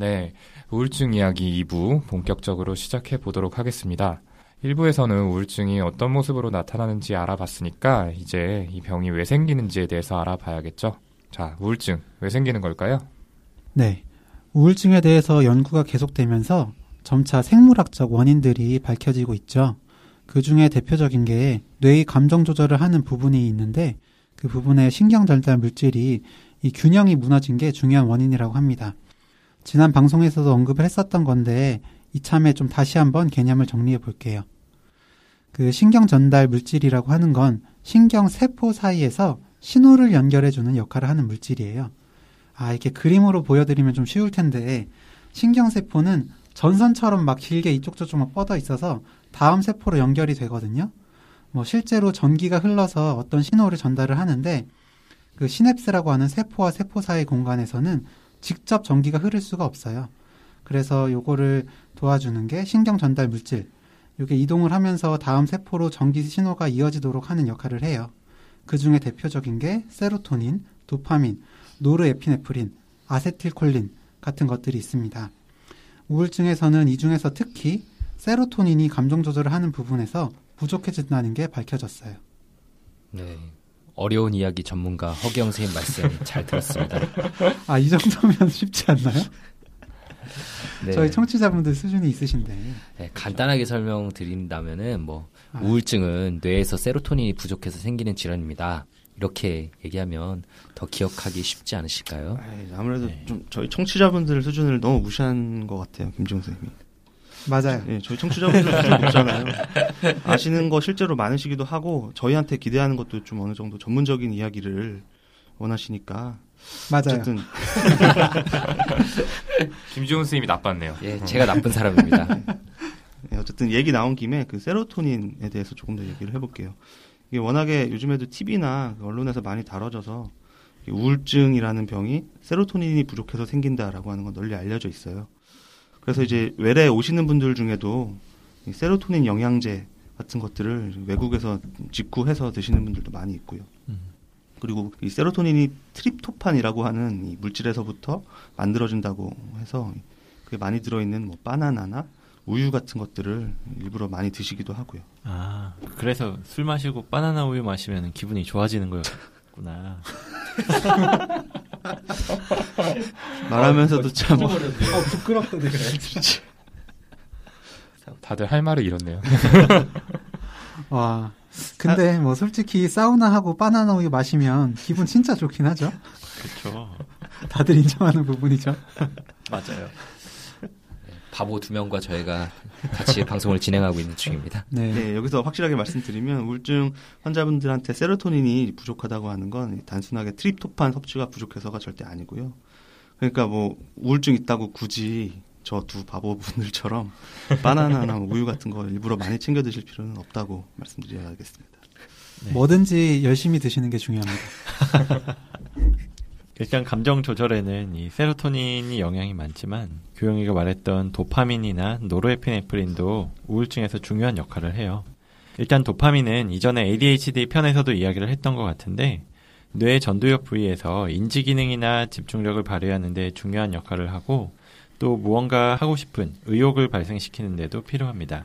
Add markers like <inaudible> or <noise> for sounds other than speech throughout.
네, 우울증 이야기 2부 본격적으로 시작해 보도록 하겠습니다. 1부에서는 우울증이 어떤 모습으로 나타나는지 알아봤으니까 이제 이 병이 왜 생기는지에 대해서 알아봐야겠죠. 자, 우울증 왜 생기는 걸까요? 네. 우울증에 대해서 연구가 계속되면서 점차 생물학적 원인들이 밝혀지고 있죠. 그 중에 대표적인 게 뇌의 감정 조절을 하는 부분이 있는데 그 부분에 신경 전달 물질이 이 균형이 무너진 게 중요한 원인이라고 합니다. 지난 방송에서도 언급을 했었던 건데 이참에 좀 다시 한번 개념을 정리해 볼게요. 그 신경 전달 물질이라고 하는 건 신경 세포 사이에서 신호를 연결해 주는 역할을 하는 물질이에요. 아, 이렇게 그림으로 보여드리면 좀 쉬울 텐데 신경 세포는 전선처럼 막 길게 이쪽 저쪽 막 뻗어 있어서 다음 세포로 연결이 되거든요. 뭐 실제로 전기가 흘러서 어떤 신호를 전달을 하는데 그 시냅스라고 하는 세포와 세포 사이 공간에서는 직접 전기가 흐를 수가 없어요. 그래서 요거를 도와주는 게 신경 전달 물질. 이게 이동을 하면서 다음 세포로 전기 신호가 이어지도록 하는 역할을 해요. 그 중에 대표적인 게 세로토닌, 도파민, 노르에피네프린, 아세틸콜린 같은 것들이 있습니다. 우울증에서는 이 중에서 특히 세로토닌이 감정 조절을 하는 부분에서 부족해진다는 게 밝혀졌어요. 네. 어려운 이야기 전문가 허경 선생님 말씀 잘 들었습니다. 아, 이 정도면 쉽지 않나요? 네. 저희 청취자분들 수준이 있으신데. 네, 간단하게 설명드린다면은 뭐 아. 우울증은 뇌에서 세로토닌이 부족해서 생기는 질환입니다. 이렇게 얘기하면 더 기억하기 쉽지 않으실까요? 아무래도 네. 좀 저희 청취자분들 수준을 너무 무시한 것 같아요, 김정 선생님이. 맞아요. 네, 저희 청취자분들 수준 높잖아요. 아시는 거 실제로 많으시기도 하고 저희한테 기대하는 것도 좀 어느 정도 전문적인 이야기를 원하시니까 맞아요. 어쨌든 <laughs> 김지훈 선생님이 나빴네요. 예, 제가 나쁜 사람입니다. 네, 어쨌든 얘기 나온 김에 그 세로토닌에 대해서 조금 더 얘기를 해볼게요. 이게 워낙에 요즘에도 TV나 언론에서 많이 다뤄져서 우울증이라는 병이 세로토닌이 부족해서 생긴다라고 하는 건 널리 알려져 있어요. 그래서 이제 외래 오시는 분들 중에도 세로토닌 영양제 같은 것들을 외국에서 직구해서 드시는 분들도 많이 있고요. 음. 그리고 이 세로토닌이 트립토판이라고 하는 이 물질에서부터 만들어진다고 해서 그게 많이 들어있는 뭐 바나나나 우유 같은 것들을 일부러 많이 드시기도 하고요. 아, 그래서 술 마시고 바나나 우유 마시면 기분이 좋아지는 거였구나. <laughs> <laughs> 말하면서도 참. 어, 부끄럽다, 내가. <laughs> 다들 할 말을 잃었네요. <laughs> 와. 근데 뭐 솔직히 사우나하고 바나나 우유 마시면 기분 진짜 좋긴 하죠. 그렇죠. 다들 인정하는 부분이죠. 맞아요. 바보 두 명과 저희가 같이 <laughs> 방송을 진행하고 있는 중입니다. 네. 네. 여기서 확실하게 말씀드리면 우울증 환자분들한테 세로토닌이 부족하다고 하는 건 단순하게 트립토판 섭취가 부족해서가 절대 아니고요. 그러니까 뭐 우울증 있다고 굳이 저 두 바보분들처럼 <laughs> 바나나나 우유 같은 거 일부러 많이 챙겨 드실 필요는 없다고 말씀드려야겠습니다. 네. 뭐든지 열심히 드시는 게 중요합니다. <laughs> 일단 감정 조절에는 이 세로토닌이 영향이 많지만 교영이가 말했던 도파민이나 노르에피네프린도 우울증에서 중요한 역할을 해요. 일단 도파민은 이전에 ADHD 편에서도 이야기를 했던 것 같은데 뇌 전두엽 부위에서 인지 기능이나 집중력을 발휘하는 데 중요한 역할을 하고 또 무언가 하고 싶은 의욕을 발생시키는 데도 필요합니다.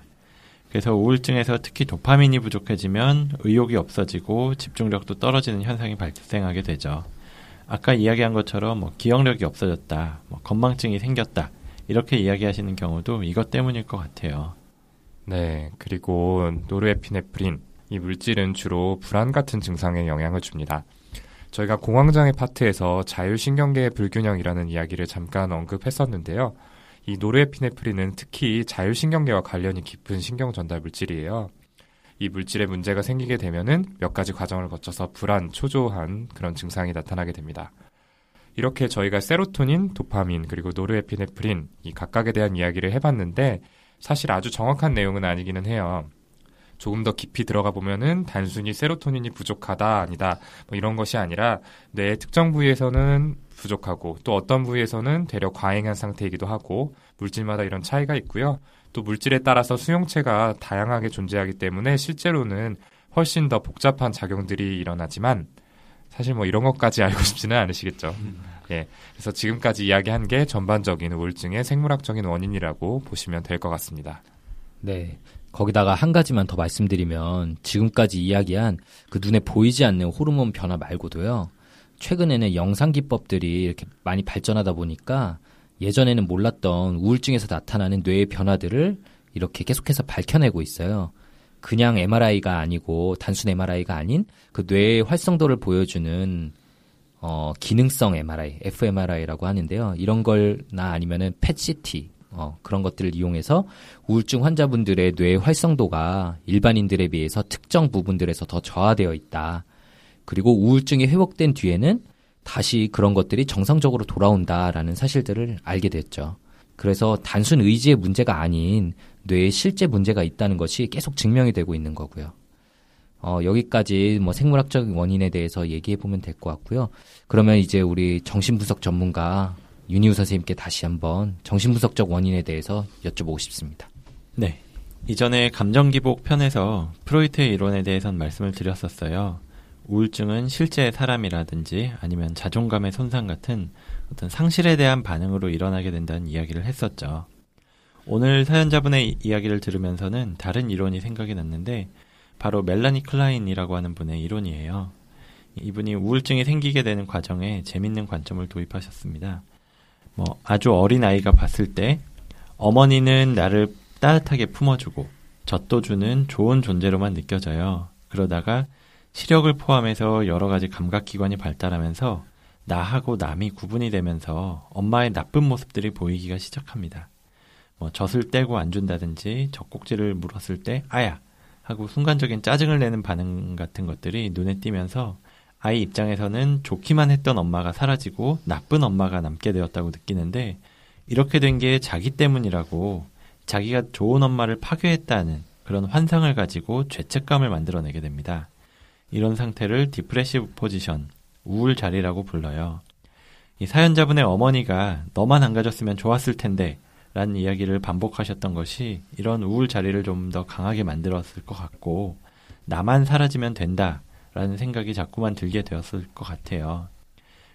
그래서 우울증에서 특히 도파민이 부족해지면 의욕이 없어지고 집중력도 떨어지는 현상이 발생하게 되죠. 아까 이야기한 것처럼 뭐 기억력이 없어졌다, 뭐 건망증이 생겼다 이렇게 이야기하시는 경우도 이것 때문일 것 같아요. 네, 그리고 노르에피네프린 이 물질은 주로 불안 같은 증상에 영향을 줍니다. 저희가 공황장애 파트에서 자율신경계의 불균형이라는 이야기를 잠깐 언급했었는데요. 이 노르에피네프린은 특히 자율신경계와 관련이 깊은 신경 전달 물질이에요. 이 물질에 문제가 생기게 되면은 몇 가지 과정을 거쳐서 불안, 초조한 그런 증상이 나타나게 됩니다. 이렇게 저희가 세로토닌, 도파민, 그리고 노르에피네프린 이 각각에 대한 이야기를 해봤는데 사실 아주 정확한 내용은 아니기는 해요. 조금 더 깊이 들어가 보면은 단순히 세로토닌이 부족하다 아니다 뭐 이런 것이 아니라 뇌의 특정 부위에서는 부족하고 또 어떤 부위에서는 대려 과잉한 상태이기도 하고 물질마다 이런 차이가 있고요. 또 물질에 따라서 수용체가 다양하게 존재하기 때문에 실제로는 훨씬 더 복잡한 작용들이 일어나지만 사실 뭐 이런 것까지 <laughs> 알고 싶지는 않으시겠죠. 예. 그래서 지금까지 이야기한 게 전반적인 우울증의 생물학적인 원인이라고 보시면 될 것 같습니다. 네. 거기다가 한 가지만 더 말씀드리면 지금까지 이야기한 그 눈에 보이지 않는 호르몬 변화 말고도요. 최근에는 영상 기법들이 이렇게 많이 발전하다 보니까 예전에는 몰랐던 우울증에서 나타나는 뇌의 변화들을 이렇게 계속해서 밝혀내고 있어요. 그냥 MRI가 아니고 단순 MRI가 아닌 그 뇌의 활성도를 보여주는 어, 기능성 MRI, fMRI라고 하는데요. 이런 걸나 아니면은 PET-CT 어, 그런 것들을 이용해서 우울증 환자분들의 뇌의 활성도가 일반인들에 비해서 특정 부분들에서 더 저하되어 있다. 그리고 우울증이 회복된 뒤에는 다시 그런 것들이 정상적으로 돌아온다라는 사실들을 알게 됐죠. 그래서 단순 의지의 문제가 아닌 뇌에 실제 문제가 있다는 것이 계속 증명이 되고 있는 거고요. 어, 여기까지 뭐 생물학적 원인에 대해서 얘기해 보면 될 것 같고요. 그러면 이제 우리 정신분석 전문가 윤희우 선생님께 다시 한번 정신분석적 원인에 대해서 여쭤보고 싶습니다. 네. 이전에 감정기복 편에서 프로이트의 이론에 대해서는 말씀을 드렸었어요. 우울증은 실제 사람이라든지 아니면 자존감의 손상 같은 어떤 상실에 대한 반응으로 일어나게 된다는 이야기를 했었죠. 오늘 사연자분의 이야기를 들으면서는 다른 이론이 생각이 났는데 바로 멜라니 클라인이라고 하는 분의 이론이에요. 이분이 우울증이 생기게 되는 과정에 재밌는 관점을 도입하셨습니다. 뭐 아주 어린 아이가 봤을 때 어머니는 나를 따뜻하게 품어주고 젖도 주는 좋은 존재로만 느껴져요. 그러다가 시력을 포함해서 여러 가지 감각기관이 발달하면서 나하고 남이 구분이 되면서 엄마의 나쁜 모습들이 보이기가 시작합니다. 뭐 젖을 떼고 안 준다든지 젖꼭지를 물었을 때 아야 하고 순간적인 짜증을 내는 반응 같은 것들이 눈에 띄면서 아이 입장에서는 좋기만 했던 엄마가 사라지고 나쁜 엄마가 남게 되었다고 느끼는데 이렇게 된 게 자기 때문이라고 자기가 좋은 엄마를 파괴했다는 그런 환상을 가지고 죄책감을 만들어내게 됩니다. 이런 상태를 depressive position, 우울 자리라고 불러요. 이 사연자분의 어머니가 너만 안 가졌으면 좋았을 텐데 라는 이야기를 반복하셨던 것이 이런 우울 자리를 좀 더 강하게 만들었을 것 같고 나만 사라지면 된다 라는 생각이 자꾸만 들게 되었을 것 같아요.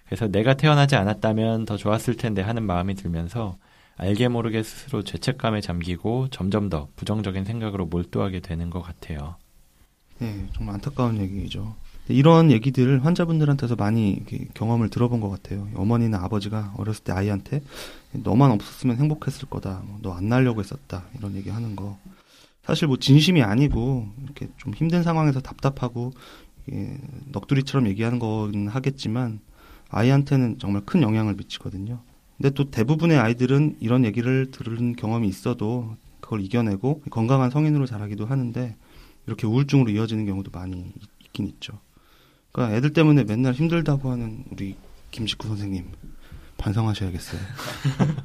그래서 내가 태어나지 않았다면 더 좋았을 텐데 하는 마음이 들면서 알게 모르게 스스로 죄책감에 잠기고 점점 더 부정적인 생각으로 몰두하게 되는 것 같아요. 네, 정말 안타까운 얘기죠. 이런 얘기들을 환자분들한테서 많이 경험을 들어본 것 같아요. 어머니나 아버지가 어렸을 때 아이한테 너만 없었으면 행복했을 거다. 뭐 너안 날려고 했었다. 이런 얘기 하는 거. 사실 뭐 진심이 아니고 이렇게 좀 힘든 상황에서 답답하고 예, 넋두리처럼 얘기하는 건 하겠지만 아이한테는 정말 큰 영향을 미치거든요. 근데 또 대부분의 아이들은 이런 얘기를 들은 경험이 있어도 그걸 이겨내고 건강한 성인으로 자라기도 하는데 이렇게 우울증으로 이어지는 경우도 많이 있긴 있죠. 그러니까 애들 때문에 맨날 힘들다고 하는 우리 김식구 선생님 반성하셔야겠어요.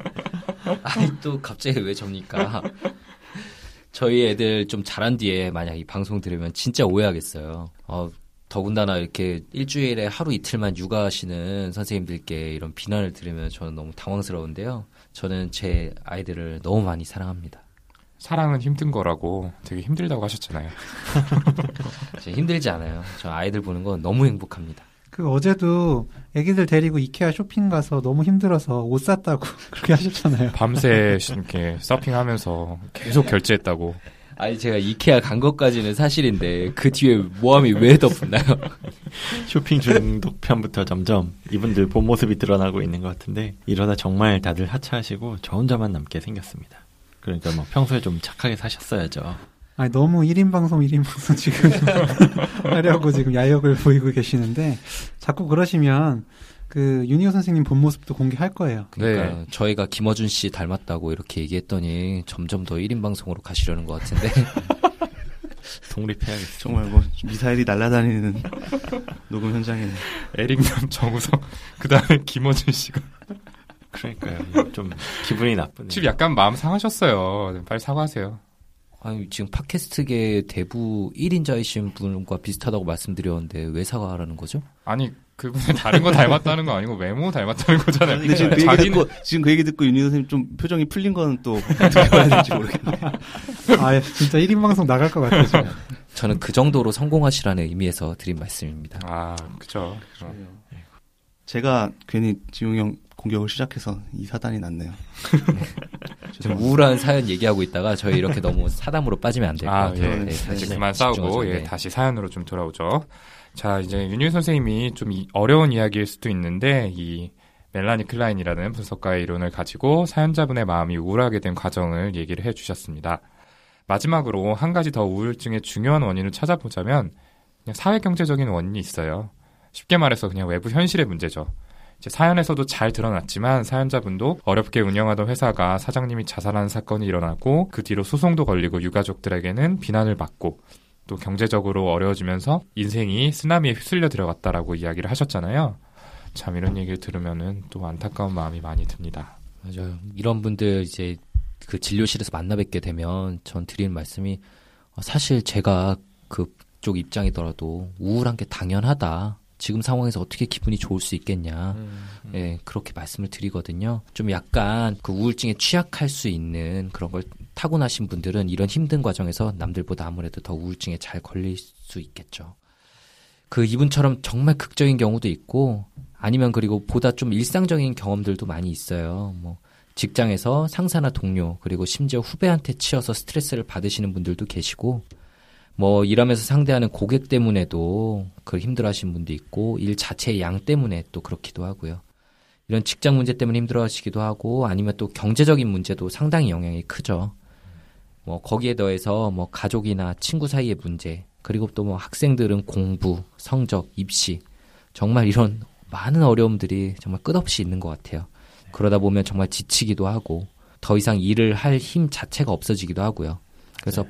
<laughs> 아니 또 갑자기 왜 접니까? 저희 애들 좀 자란 뒤에 만약 이 방송 들으면 진짜 오해하겠어요. 어, 더군다나 이렇게 일주일에 하루 이틀만 육아하시는 선생님들께 이런 비난을 들으면 저는 너무 당황스러운데요. 저는 제 아이들을 너무 많이 사랑합니다. 사랑은 힘든 거라고 되게 힘들다고 하셨잖아요. <laughs> 힘들지 않아요. 저 아이들 보는 건 너무 행복합니다. 그 어제도 애기들 데리고 이케아 쇼핑 가서 너무 힘들어서 옷 샀다고 <laughs> 그렇게 하셨잖아요. 밤새 이렇게 서핑하면서 계속 결제했다고. 아니 제가 이케아 간 것까지는 사실인데 그 뒤에 모함이 왜 덮나요? <laughs> 쇼핑 중독 편부터 점점 이분들 본 모습이 드러나고 있는 것 같은데 이러다 정말 다들 하차하시고 저 혼자만 남게 생겼습니다. 그러니까 뭐 평소에 좀 착하게 사셨어야죠. 아니 너무 1인 방송 1인 방송 지금 <laughs> 하려고 지금 야욕을 보이고 계시는데 자꾸 그러시면 그 윤희호 선생님 본 모습도 공개할 거예요. 그러니까 네. 저희가 김어준 씨 닮았다고 이렇게 얘기했더니 점점 더 1인 방송으로 가시려는 것 같은데. <laughs> 독립해야겠어. 정말 뭐 미사일이 날아다니는 녹음 현장이네. <laughs> 에릭남 정우성 그 다음에 김어준 씨가. 그러니까요. 좀 기분이 나쁘네. 지금 약간 마음 상하셨어요. 빨리 사과하세요. 아니, 지금 팟캐스트계 대부 1인자이신 분과 비슷하다고 말씀드렸는데 왜 사과하라는 거죠? 아니, 그분은 다른 거 닮았다는 거 아니고 외모 닮았다는 거잖아요. 근데 지금 그 얘기 자기는... 듣고, 지금 그 얘기 듣고 윤희 선생님 좀 표정이 풀린 건 또 어떻게 봐야 될지 모르겠네. <laughs> 아, 진짜 1인 방송 나갈 것 같아요, 지금. 저는 그 정도로 성공하시라는 의미에서 드린 말씀입니다. 아, 그죠. 제가 괜히 지웅이 형 공격을 시작해서 이 사단이 났네요. <laughs> 좀 우울한 사연 얘기하고 있다가 저희 이렇게 너무 사담으로 빠지면 안될것 아, 같아요. 예. 네, 이제 다시 그만 집중하죠. 싸우고 예, 네. 다시 사연으로 좀 돌아오죠. 자, 이제 윤유 선생님이 좀 이- 어려운 이야기일 수도 있는데 이 멜라니 클라인이라는 분석가의 이론을 가지고 사연자분의 마음이 우울하게 된 과정을 얘기를 해 주셨습니다. 마지막으로 한 가지 더 우울증의 중요한 원인을 찾아보자면 그냥 사회 경제적인 원인이 있어요. 쉽게 말해서 그냥 외부 현실의 문제죠. 사연에서도 잘 드러났지만 사연자분도 어렵게 운영하던 회사가 사장님이 자살하는 사건이 일어나고 그 뒤로 소송도 걸리고 유가족들에게는 비난을 받고 또 경제적으로 어려워지면서 인생이 쓰나미에 휩쓸려 들어갔다라고 이야기를 하셨잖아요. 참 이런 얘기를 들으면은 또 안타까운 마음이 많이 듭니다. 맞아요. 이런 분들 이제 그 진료실에서 만나 뵙게 되면 전 드리는 말씀이 어, 사실 제가 그쪽 입장이더라도 우울한 게 당연하다. 지금 상황에서 어떻게 기분이 좋을 수 있겠냐. 예, 그렇게 말씀을 드리거든요. 좀 약간 그 우울증에 취약할 수 있는 그런 걸 타고나신 분들은 이런 힘든 과정에서 남들보다 아무래도 더 우울증에 잘 걸릴 수 있겠죠. 그 이분처럼 정말 극적인 경우도 있고 아니면 그리고 보다 좀 일상적인 경험들도 많이 있어요. 뭐 직장에서 상사나 동료 그리고 심지어 후배한테 치여서 스트레스를 받으시는 분들도 계시고 뭐 일하면서 상대하는 고객 때문에도 그 힘들어하시는 분도 있고 일 자체의 양 때문에 또 그렇기도 하고요. 이런 직장 문제 때문에 힘들어하시기도 하고 아니면 또 경제적인 문제도 상당히 영향이 크죠. 뭐 거기에 더해서 뭐 가족이나 친구 사이의 문제 그리고 또 뭐 학생들은 공부, 성적, 입시 정말 이런 많은 어려움들이 정말 끝없이 있는 것 같아요. 그러다 보면 정말 지치기도 하고 더 이상 일을 할 힘 자체가 없어지기도 하고요. 그래서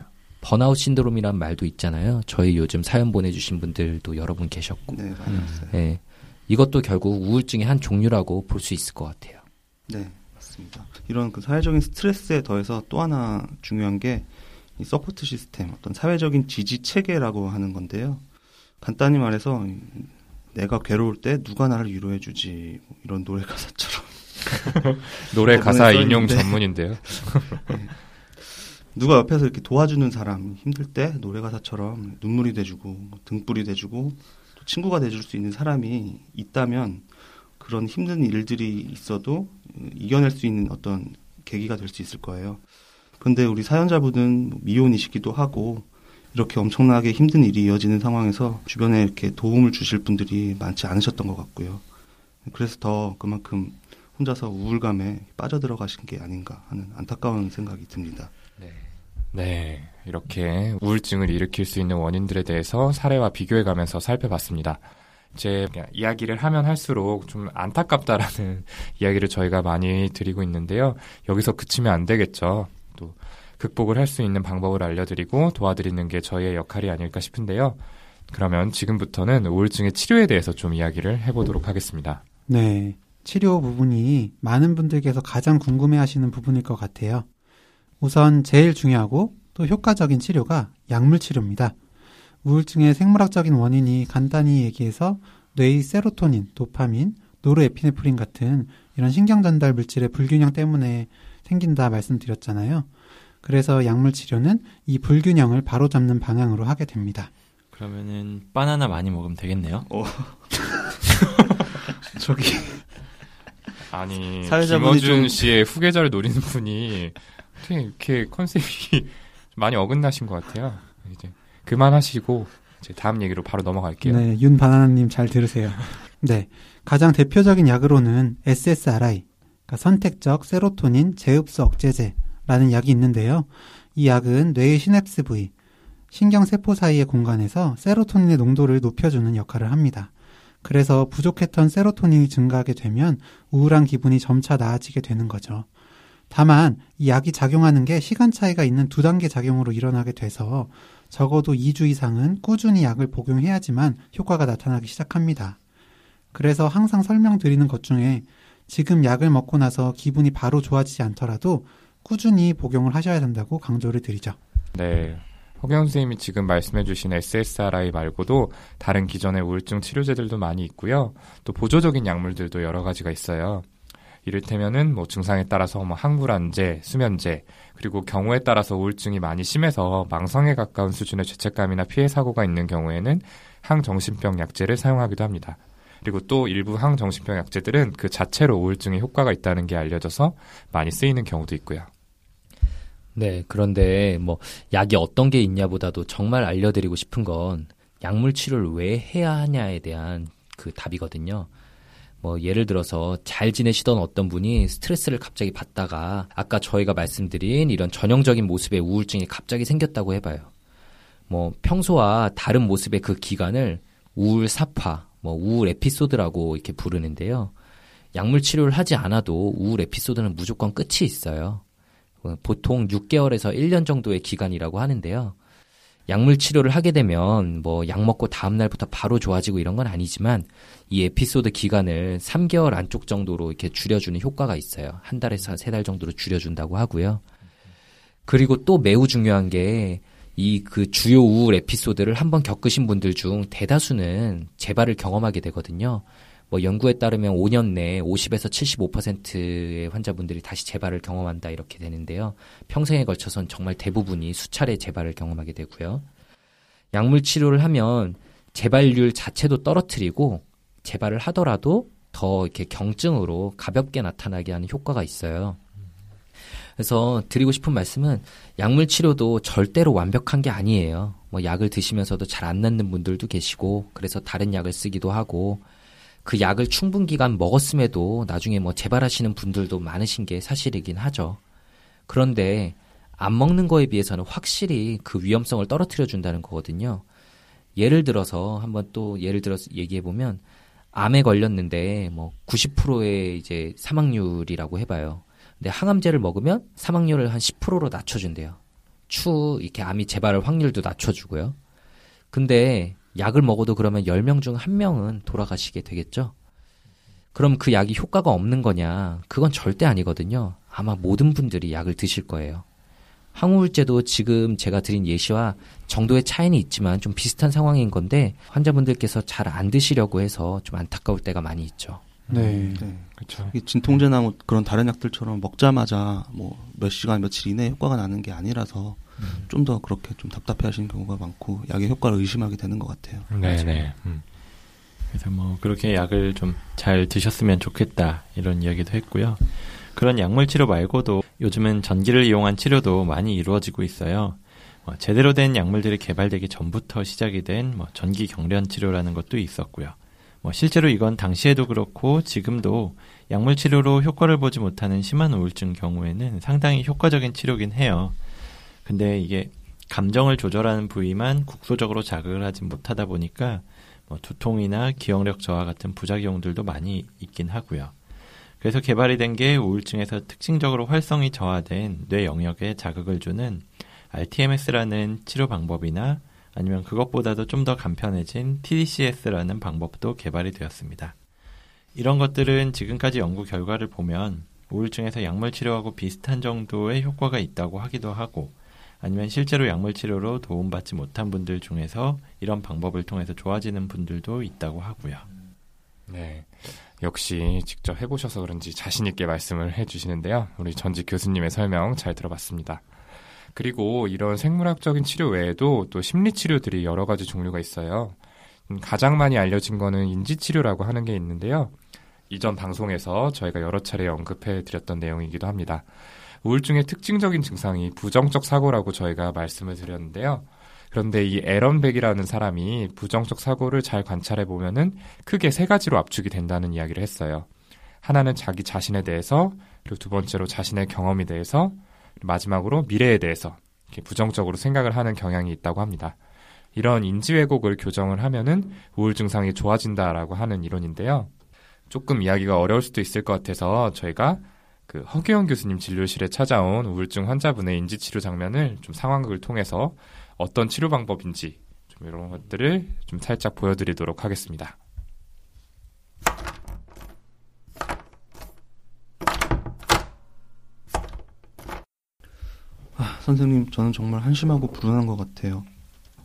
번아웃 신드롬이라는 말도 있잖아요. 저희 요즘 사연 보내주신 분들도 여러 분 계셨고, 네, 많이 왔어요. 예. 이것도 결국 우울증의 한 종류라고 볼 수 있을 것 같아요. 네, 맞습니다. 이런 그 사회적인 스트레스에 더해서 또 하나 중요한 게 이 support system, 어떤 사회적인 지지 체계라고 하는 건데요. 간단히 말해서 이 내가 괴로울 때 누가 나를 위로해주지 뭐 이런 노래 가사처럼 <laughs> 노래 가사 인용. 전문인데요. <laughs> 누가 옆에서 이렇게 도와주는 사람 힘들 때 노래 가사처럼 눈물이 돼주고 뭐 등불이 돼주고 또 친구가 돼줄 수 있는 사람이 있다면 그런 힘든 일들이 있어도 이겨낼 수 있는 어떤 계기가 될 수 있을 거예요. 근데 우리 사연자분은 뭐 미혼이시기도 하고 이렇게 엄청나게 힘든 일이 이어지는 상황에서 주변에 이렇게 도움을 주실 분들이 많지 않으셨던 것 같고요. 그래서 더 그만큼 혼자서 우울감에 빠져들어가신 게 아닌가 하는 안타까운 생각이 듭니다. 네, 이렇게 우울증을 일으킬 수 있는 원인들에 대해서 사례와 비교해 가면서 살펴봤습니다. 이제 그냥 이야기를 하면 할수록 좀 안타깝다라는 <laughs> 이야기를 저희가 많이 드리고 있는데요. 여기서 그치면 안 되겠죠. 또 극복을 할 수 있는 방법을 알려드리고 도와드리는 게 저희의 역할이 아닐까 싶은데요. 그러면 지금부터는 우울증의 치료에 대해서 좀 이야기를 해보도록 하겠습니다. 네. 치료 부분이 많은 분들께서 가장 궁금해 하시는 부분일 것 같아요. 우선 제일 중요하고 또 효과적인 치료가 약물 치료입니다. 우울증의 생물학적인 원인이 간단히 얘기해서 뇌의 세로토닌, 도파민, 노르에피네프린 같은 이런 신경 전달 물질의 불균형 때문에 생긴다 말씀드렸잖아요. 그래서 약물 치료는 이 불균형을 바로 잡는 방향으로 하게 됩니다. 그러면은 바나나 많이 먹으면 되겠네요. <laughs> 저기 아니 사회자분이 김어준 좀- 씨의 후계자를 노리는 분이 어떻게 이렇게 컨셉이 <laughs> 많이 어긋나신 것 같아요. 이제 그만하시고 이제 다음 얘기로 바로 넘어갈게요. 네, 윤 바나나님 잘 들으세요. <laughs> 네, 가장 대표적인 약으로는 SSRI, 그러니까 선택적 세로토닌 재흡수 억제제라는 약이 있는데요. 이 약은 뇌의 시냅스 부위, 신경세포 사이의 공간에서 세로토닌의 농도를 높여주는 역할을 합니다. 그래서 부족했던 세로토닌이 증가하게 되면 우울한 기분이 점차 나아지게 되는 거죠. 다만 이 약이 작용하는 게 시간 차이가 있는 두 단계 작용으로 일어나게 돼서 적어도 2주 이상은 꾸준히 약을 복용해야지만 효과가 나타나기 시작합니다. 그래서 항상 설명드리는 것 중에 지금 약을 먹고 나서 기분이 바로 좋아지지 않더라도 꾸준히 복용을 하셔야 된다고 강조를 드리죠. 네. 허경 선생님이 지금 말씀해주신 SSRI 말고도 다른 기존의 우울증 치료제들도 많이 있고요. 또 보조적인 약물들도 여러 가지가 있어요. 이를테면은 뭐 증상에 따라서 뭐 항불안제, 수면제, 그리고 경우에 따라서 우울증이 많이 심해서 망성에 가까운 수준의 죄책감이나 피해 사고가 있는 경우에는 항정신병 약제를 사용하기도 합니다. 그리고 또 일부 항정신병 약제들은 그 자체로 우울증에 효과가 있다는 게 알려져서 많이 쓰이는 경우도 있고요. 네, 그런데 뭐 약이 어떤 게 있냐보다도 정말 알려드리고 싶은 건 약물 치료를 왜 해야 하냐에 대한 그 답이거든요. 뭐 예를 들어서 잘 지내시던 어떤 분이 스트레스를 갑자기 받다가 아까 저희가 말씀드린 이런 전형적인 모습의 우울증이 갑자기 생겼다고 해봐요. 뭐 평소와 다른 모습의 그 기간을 우울 사파, 뭐 우울 에피소드라고 이렇게 부르는데요. 약물 치료를 하지 않아도 우울 에피소드는 무조건 끝이 있어요. 보통 6개월에서 1년 정도의 기간이라고 하는데요. 약물 치료를 하게 되면 뭐 약 먹고 다음 날부터 바로 좋아지고 이런 건 아니지만 이 에피소드 기간을 3개월 안쪽 정도로 이렇게 줄여주는 효과가 있어요. 한 달에서 세 달 정도로 줄여준다고 하고요. 그리고 또 매우 중요한 게 이 그 주요 우울 에피소드를 한번 겪으신 분들 중 대다수는 재발을 경험하게 되거든요. 뭐 연구에 따르면 5년 내에 50에서 75%의 환자분들이 다시 재발을 경험한다 이렇게 되는데요. 평생에 걸쳐선 정말 대부분이 수차례 재발을 경험하게 되고요. 약물 치료를 하면 재발률 자체도 떨어뜨리고 재발을 하더라도 더 이렇게 경증으로 가볍게 나타나게 하는 효과가 있어요. 그래서 드리고 싶은 말씀은 약물 치료도 절대로 완벽한 게 아니에요. 뭐 약을 드시면서도 잘 안 낫는 분들도 계시고 그래서 다른 약을 쓰기도 하고 그 약을 충분 기간 먹었음에도 나중에 뭐 재발하시는 분들도 많으신 게 사실이긴 하죠. 그런데 안 먹는 거에 비해서는 확실히 그 위험성을 떨어뜨려 준다는 거거든요. 예를 들어서 한번 또 예를 들어서 얘기해 보면 암에 걸렸는데 뭐 90%의 이제 사망률이라고 해봐요. 근데 항암제를 먹으면 사망률을 한 10%로 낮춰준대요. 추 이렇게 암이 재발할 확률도 낮춰주고요. 근데 약을 먹어도 그러면 10명 중 1명은 돌아가시게 되겠죠? 그럼 그 약이 효과가 없는 거냐? 그건 절대 아니거든요. 아마 모든 분들이 약을 드실 거예요. 항우울제도 지금 제가 드린 예시와 정도의 차이는 있지만 좀 비슷한 상황인 건데 환자분들께서 잘 안 드시려고 해서 좀 안타까울 때가 많이 있죠. 네. 네. 그렇죠. 진통제나 뭐 그런 다른 약들처럼 먹자마자 뭐 몇 시간 며칠 이내에 효과가 나는 게 아니라서 좀 더 그렇게 좀 답답해 하시는 경우가 많고 약의 효과를 의심하게 되는 것 같아요. 네, 네. 음. 그래서 뭐 그렇게 약을 좀 잘 드셨으면 좋겠다 이런 이야기도 했고요. 그런 약물 치료 말고도 요즘은 전기를 이용한 치료도 많이 이루어지고 있어요. 뭐 제대로 된 약물들이 개발되기 전부터 시작이 된 뭐 전기 경련 치료라는 것도 있었고요. 뭐 실제로 이건 당시에도 그렇고 지금도 약물 치료로 효과를 보지 못하는 심한 우울증 경우에는 상당히 효과적인 치료긴 해요. 근데 이게 감정을 조절하는 부위만 국소적으로 자극을 하지 못하다 보니까 뭐 두통이나 기억력 저하 같은 부작용들도 많이 있긴 하고요. 그래서 개발이 된 게 우울증에서 특징적으로 활성이 저하된 뇌 영역에 자극을 주는 RTMS라는 치료 방법이나 아니면 그것보다도 좀 더 간편해진 TDCS라는 방법도 개발이 되었습니다. 이런 것들은 지금까지 연구 결과를 보면 우울증에서 약물 치료하고 비슷한 정도의 효과가 있다고 하기도 하고 아니면 실제로 약물 치료로 도움받지 못한 분들 중에서 이런 방법을 통해서 좋아지는 분들도 있다고 하고요. 네. 역시 직접 해보셔서 그런지 자신있게 말씀을 해주시는데요. 우리 전직 교수님의 설명 잘 들어봤습니다. 그리고 이런 생물학적인 치료 외에도 또 심리치료들이 여러 가지 종류가 있어요. 음, 가장 많이 알려진 거는 인지치료라고 하는 게 있는데요. 이전 방송에서 저희가 여러 차례 언급해 드렸던 내용이기도 합니다. 우울증의 특징적인 증상이 부정적 사고라고 저희가 말씀을 드렸는데요. 그런데 이 에런 백이라는 사람이 부정적 사고를 잘 관찰해 보면은 크게 세 가지로 압축이 된다는 이야기를 했어요. 하나는 자기 자신에 대해서, 그리고 두 번째로 자신의 경험에 대해서, 마지막으로 미래에 대해서 이렇게 부정적으로 생각을 하는 경향이 있다고 합니다. 이런 인지 왜곡을 교정을 하면은 우울 증상이 좋아진다라고 하는 이론인데요. 조금 이야기가 어려울 수도 있을 것 같아서 저희가 그 허규영 교수님 진료실에 찾아온 우울증 환자분의 인지 치료 장면을 좀 상황극을 통해서 어떤 치료 방법인지 좀 이런 것들을 좀 살짝 보여드리도록 하겠습니다. 아, 선생님, 저는 정말 한심하고 불운한 것 같아요.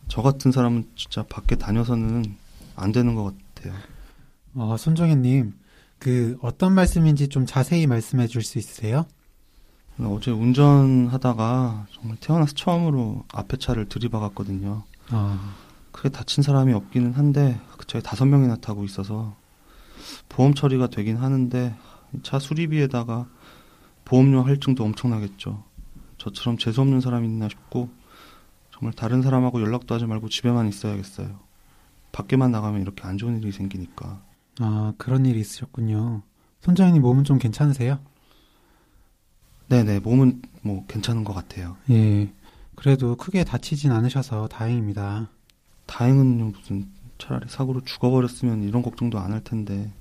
저 같은 사람은 진짜 밖에 다녀서는 안 되는 것 같아요. 어, 손정현님, 그 어떤 말씀인지 좀 자세히 말씀해 줄 수 있으세요? 어제 운전하다가 정말 태어나서 처음으로 앞에 차를 들이박았거든요. 아, 크게 다친 사람이 없기는 한데 저희 다섯 명이나 타고 있어서 보험 처리가 되긴 하는데 차 수리비에다가 보험료 할증도 엄청나겠죠. 저처럼 재수 없는 사람이 있나 싶고 정말 다른 사람하고 연락도 하지 말고 집에만 있어야겠어요. 밖에만 나가면 이렇게 안 좋은 일이 생기니까. 아, 그런 일이 있으셨군요. 손정현님 몸은 좀 괜찮으세요? 네네, 몸은 뭐 괜찮은 것 같아요. 예. 그래도 크게 다치진 않으셔서 다행입니다. 다행은 무슨 차라리 사고로 죽어버렸으면 이런 걱정도 안 할 텐데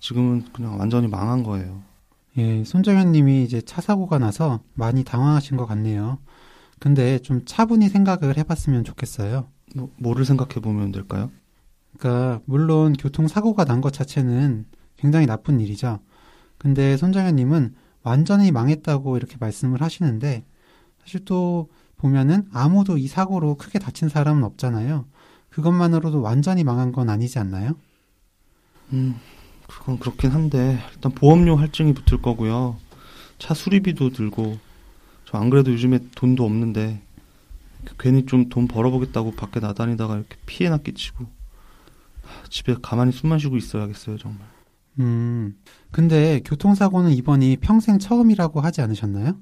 지금은 그냥 완전히 망한 거예요. 예, 손정현 님이 이제 차 사고가 나서 많이 당황하신 것 같네요. 근데 좀 차분히 생각을 해봤으면 좋겠어요. 뭐, 뭐를 생각해 보면 될까요? 그러니까 물론 교통사고가 난 것 자체는 굉장히 나쁜 일이죠. 근데 손정현 님은 완전히 망했다고 이렇게 말씀을 하시는데 사실 또 보면은 아무도 이 사고로 크게 다친 사람은 없잖아요. 그것만으로도 완전히 망한 건 아니지 않나요? 음, 그건 그렇긴 한데 일단 보험료 할증이 붙을 거고요. 차 수리비도 들고 저 안 그래도 요즘에 돈도 없는데 괜히 좀 돈 벌어보겠다고 밖에 나다니다가 이렇게 피해나 끼치고 하, 집에 가만히 숨만 쉬고 있어야겠어요 정말. 음, 근데 교통사고는 이번이 평생 처음이라고 하지 않으셨나요?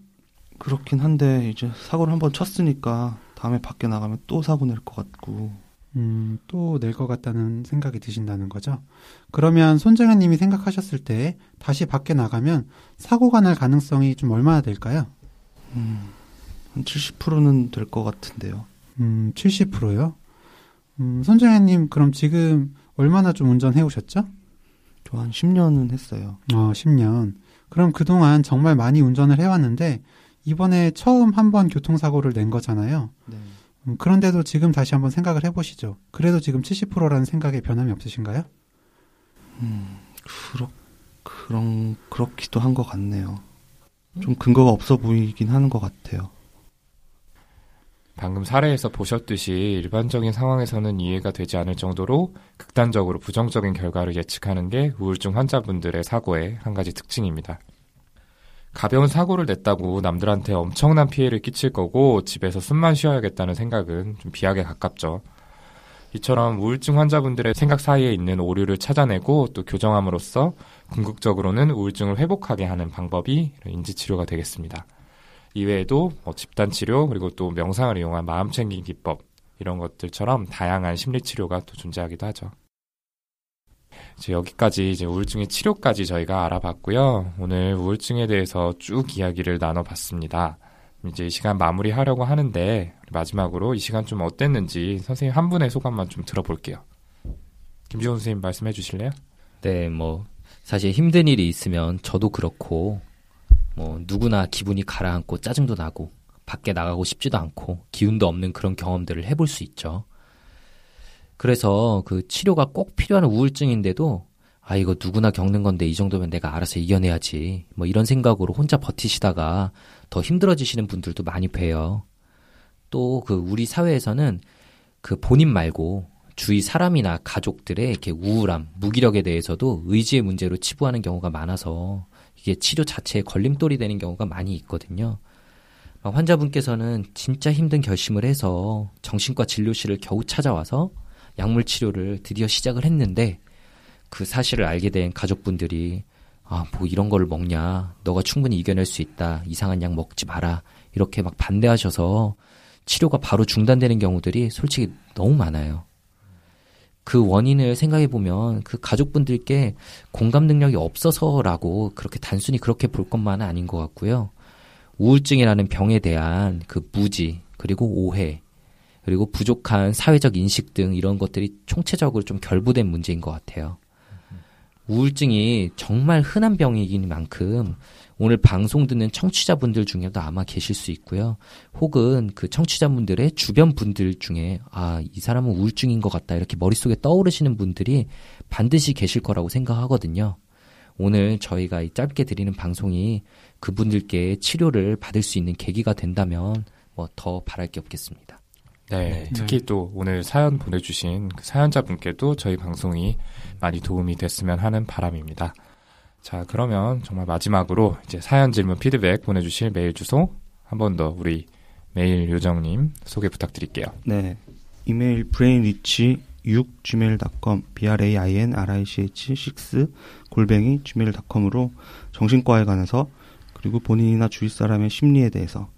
그렇긴 한데 이제 사고를 한번 쳤으니까 다음에 밖에 나가면 또 사고 낼 것 같고 음, 또 낼 것 같다는 생각이 드신다는 거죠. 그러면 손정현 님이 생각하셨을 때 다시 밖에 나가면 사고가 날 가능성이 좀 얼마나 될까요? 음, 한 70%는 될 것 같은데요. 음, 70%요? 음, 손정현 님 그럼 지금 얼마나 좀 운전해 오셨죠? 저 한 10년은 했어요. 어, 10년. 그럼 그동안 정말 많이 운전을 해왔는데 이번에 처음 한 번 교통사고를 낸 거잖아요. 네. 음, 그런데도 지금 다시 한번 생각을 해보시죠. 그래도 지금 70%라는 생각에 변함이 없으신가요? 음, 그렇, 그런, 그렇기도 한 것 같네요. 좀 근거가 없어 보이긴 하는 것 같아요. 방금 사례에서 보셨듯이 일반적인 상황에서는 이해가 되지 않을 정도로 극단적으로 부정적인 결과를 예측하는 게 우울증 환자분들의 사고의 한 가지 특징입니다. 가벼운 사고를 냈다고 남들한테 엄청난 피해를 끼칠 거고 집에서 숨만 쉬어야겠다는 생각은 좀 비약에 가깝죠. 이처럼 우울증 환자분들의 생각 사이에 있는 오류를 찾아내고 또 교정함으로써 궁극적으로는 우울증을 회복하게 하는 방법이 인지치료가 되겠습니다. 이외에도 뭐 집단 치료 그리고 또 명상을 이용한 마음 챙김 기법 이런 것들처럼 다양한 심리 치료가 또 존재하기도 하죠. 이제 여기까지 이제 우울증의 치료까지 저희가 알아봤고요. 오늘 우울증에 대해서 쭉 이야기를 나눠봤습니다. 이제 이 시간 마무리하려고 하는데 마지막으로 이 시간 좀 어땠는지 선생님 한 분의 소감만 좀 들어볼게요. 김지훈 선생님 말씀해 주실래요? 네, 뭐 사실 힘든 일이 있으면 저도 그렇고 뭐 누구나 기분이 가라앉고 짜증도 나고 밖에 나가고 싶지도 않고 기운도 없는 그런 경험들을 해볼 수 있죠. 그래서 그 치료가 꼭 필요한 우울증인데도 아 이거 누구나 겪는 건데 이 정도면 내가 알아서 이겨내야지 뭐 이런 생각으로 혼자 버티시다가 더 힘들어지시는 분들도 많이 봬요. 또 그 우리 사회에서는 그 본인 말고 주위 사람이나 가족들의 이렇게 우울함, 무기력에 대해서도 의지의 문제로 치부하는 경우가 많아서 이게 치료 자체에 걸림돌이 되는 경우가 많이 있거든요. 환자분께서는 진짜 힘든 결심을 해서 정신과 진료실을 겨우 찾아와서 약물 치료를 드디어 시작을 했는데 그 사실을 알게 된 가족분들이 아, 뭐 이런 거를 먹냐. 너가 충분히 이겨낼 수 있다. 이상한 약 먹지 마라. 이렇게 막 반대하셔서 치료가 바로 중단되는 경우들이 솔직히 너무 많아요. 그 원인을 생각해 보면 그 가족분들께 공감 능력이 없어서라고 그렇게 단순히 그렇게 볼 것만은 아닌 것 같고요. 우울증이라는 병에 대한 그 무지, 그리고 오해, 그리고 부족한 사회적 인식 등 이런 것들이 총체적으로 좀 결부된 문제인 것 같아요. 우울증이 정말 흔한 병이긴 만큼 오늘 방송 듣는 청취자분들 중에도 아마 계실 수 있고요. 혹은 그 청취자분들의 주변 분들 중에 아, 이 사람은 우울증인 것 같다. 이렇게 머릿속에 떠오르시는 분들이 반드시 계실 거라고 생각하거든요. 오늘 저희가 이 짧게 드리는 방송이 그분들께 치료를 받을 수 있는 계기가 된다면 뭐 더 바랄 게 없겠습니다. 네, 네. 특히 또 오늘 사연 보내주신 그 사연자분께도 저희 방송이 많이 도움이 됐으면 하는 바람입니다. 자, 그러면 정말 마지막으로 이제 사연 질문 피드백 보내주실 메일 주소 한 번 더 우리 메일 요정님 소개 부탁드릴게요. 네. 이메일 brainrich 6 gmail.com brainrich 6 골뱅이 gmail.com으로 정신과에 관해서 그리고 본인이나 주위 사람의 심리에 대해서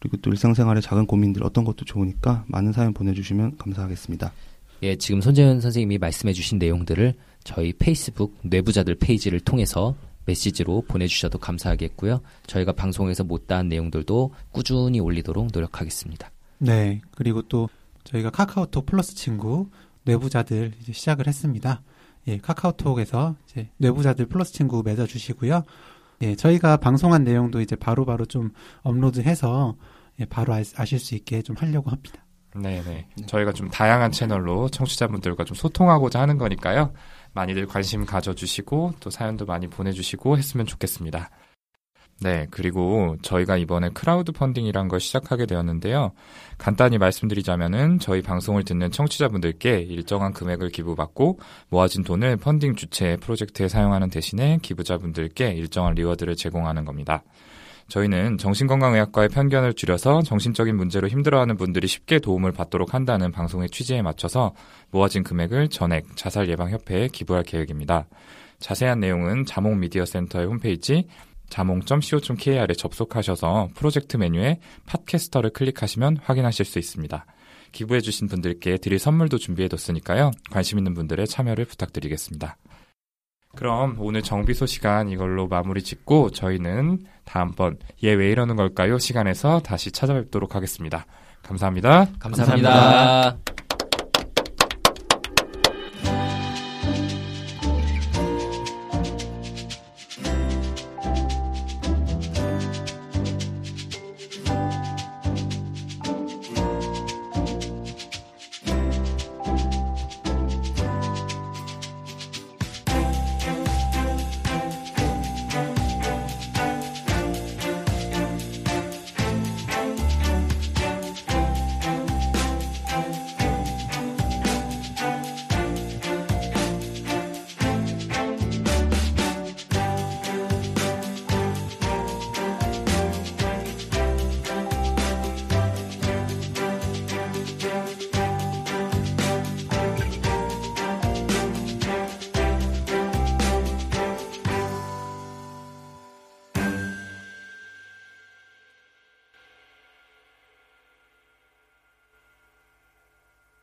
그리고 또 일상생활의 작은 고민들 어떤 것도 좋으니까 많은 사연 보내주시면 감사하겠습니다. 예, 지금 손재현 선생님이 말씀해 주신 내용들을 저희 페이스북 뇌부자들 페이지를 통해서 메시지로 보내주셔도 감사하겠고요. 저희가 방송에서 못다한 내용들도 꾸준히 올리도록 노력하겠습니다. 네. 그리고 또 저희가 카카오톡 플러스 친구 뇌부자들 이제 시작을 했습니다. 예, 카카오톡에서 이제 뇌부자들 플러스 친구 맺어주시고요. 예, 저희가 방송한 내용도 이제 바로바로 좀 업로드해서 예, 바로 아, 아실 수 있게 좀 하려고 합니다. 네 네. 저희가 좀 다양한 채널로 청취자분들과 좀 소통하고자 하는 거니까요. 많이들 관심 가져주시고 또 사연도 많이 보내주시고 했으면 좋겠습니다. 네, 그리고 저희가 이번에 크라우드 펀딩이란 걸 시작하게 되었는데요. 간단히 말씀드리자면은 저희 방송을 듣는 청취자분들께 일정한 금액을 기부받고 모아진 돈을 펀딩 주체 프로젝트에 사용하는 대신에 기부자분들께 일정한 reward를 제공하는 겁니다. 저희는 정신건강의학과의 편견을 줄여서 정신적인 문제로 힘들어하는 분들이 쉽게 도움을 받도록 한다는 방송의 취지에 맞춰서 모아진 금액을 전액 자살예방협회에 기부할 계획입니다. 자세한 내용은 자몽미디어센터의 홈페이지 자몽.co.kr에 접속하셔서 프로젝트 메뉴에 팟캐스터를 클릭하시면 확인하실 수 있습니다. 기부해주신 분들께 드릴 선물도 준비해뒀으니까요. 관심 있는 분들의 참여를 부탁드리겠습니다. 그럼 오늘 정비소 시간 이걸로 마무리 짓고 저희는 다음번 얘 왜 이러는 걸까요? 시간에서 다시 찾아뵙도록 하겠습니다. 감사합니다. 감사합니다. 감사합니다.